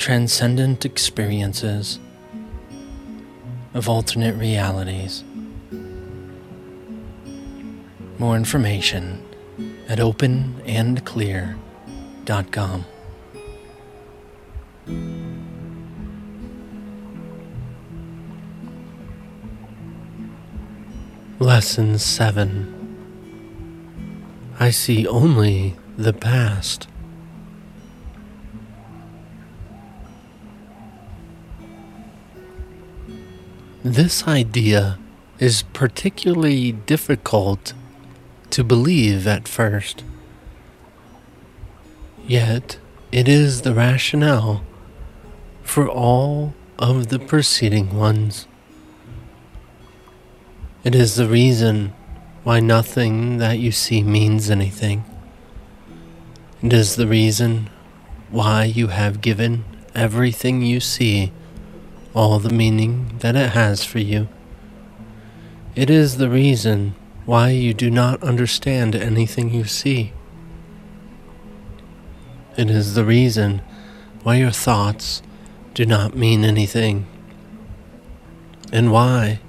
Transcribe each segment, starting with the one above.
transcendent experiences of alternate realities. More information at openandclear.com. Lesson 7 I see only the past. This idea is particularly difficult to believe at first. Yet, it is the rationale for all of the preceding ones. It is the reason why nothing that you see means anything. It is the reason why you have given everything you see all the meaning that it has for you. It is the reason why you do not understand anything you see. It is the reason why your thoughts do not mean anything, and why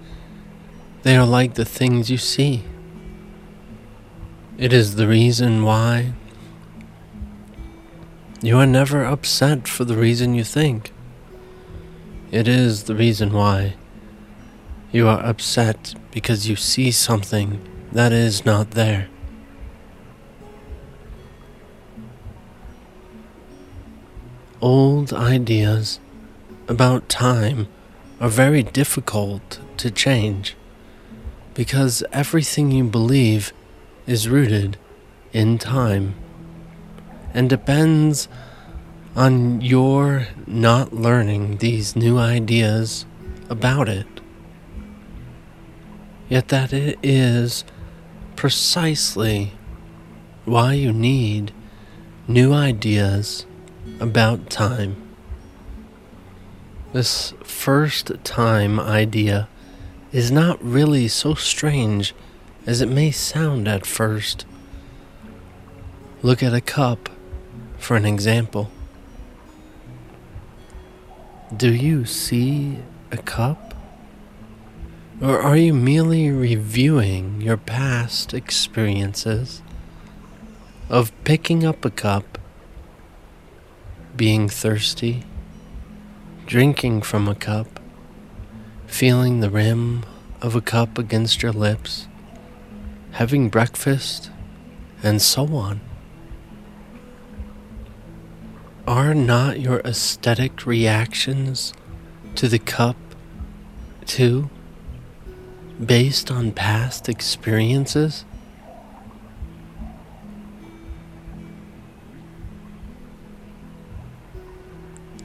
they are like the things you see. It is the reason why you are never upset for the reason you think. It is the reason why you are upset because you see something that is not there. Old ideas about time are very difficult to change because everything you believe is rooted in time and depends on your not learning these new ideas about it. Yet that it is precisely why you need new ideas about time. This first time idea is not really so strange as it may sound at first. Look at a cup for an example. Do you see a cup? Or are you merely reviewing your past experiences of picking up a cup, being thirsty, drinking from a cup, feeling the rim of a cup against your lips, having breakfast, and so on? Are not your aesthetic reactions to the cup, too, based on past experiences?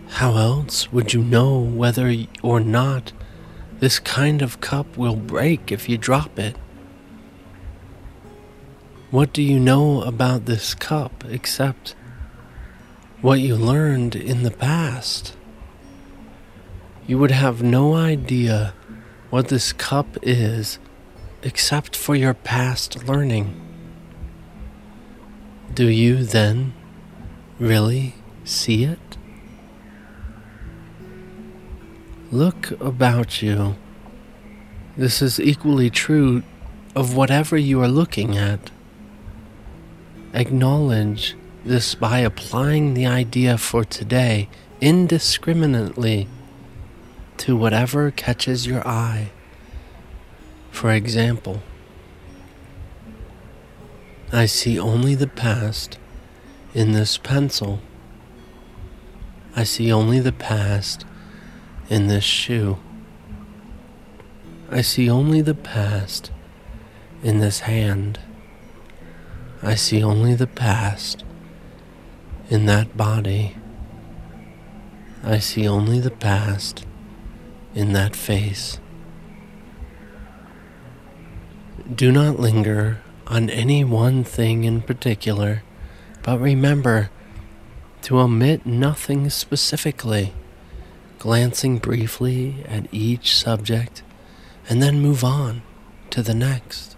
How else would you know whether or not this kind of cup will break if you drop it? What do you know about this cup except what you learned in the past. You would have no idea what this cup is except for your past learning. Do you then really see it? Look about you. This is equally true of whatever you are looking at. Acknowledge this by applying the idea for today indiscriminately to whatever catches your eye. For example, I see only the past in this pencil. I see only the past in this shoe. I see only the past in this hand. I see only the past in that body. I see only the past in that face. Do not linger on any one thing in particular, but remember to omit nothing specifically, glancing briefly at each subject and then move on to the next.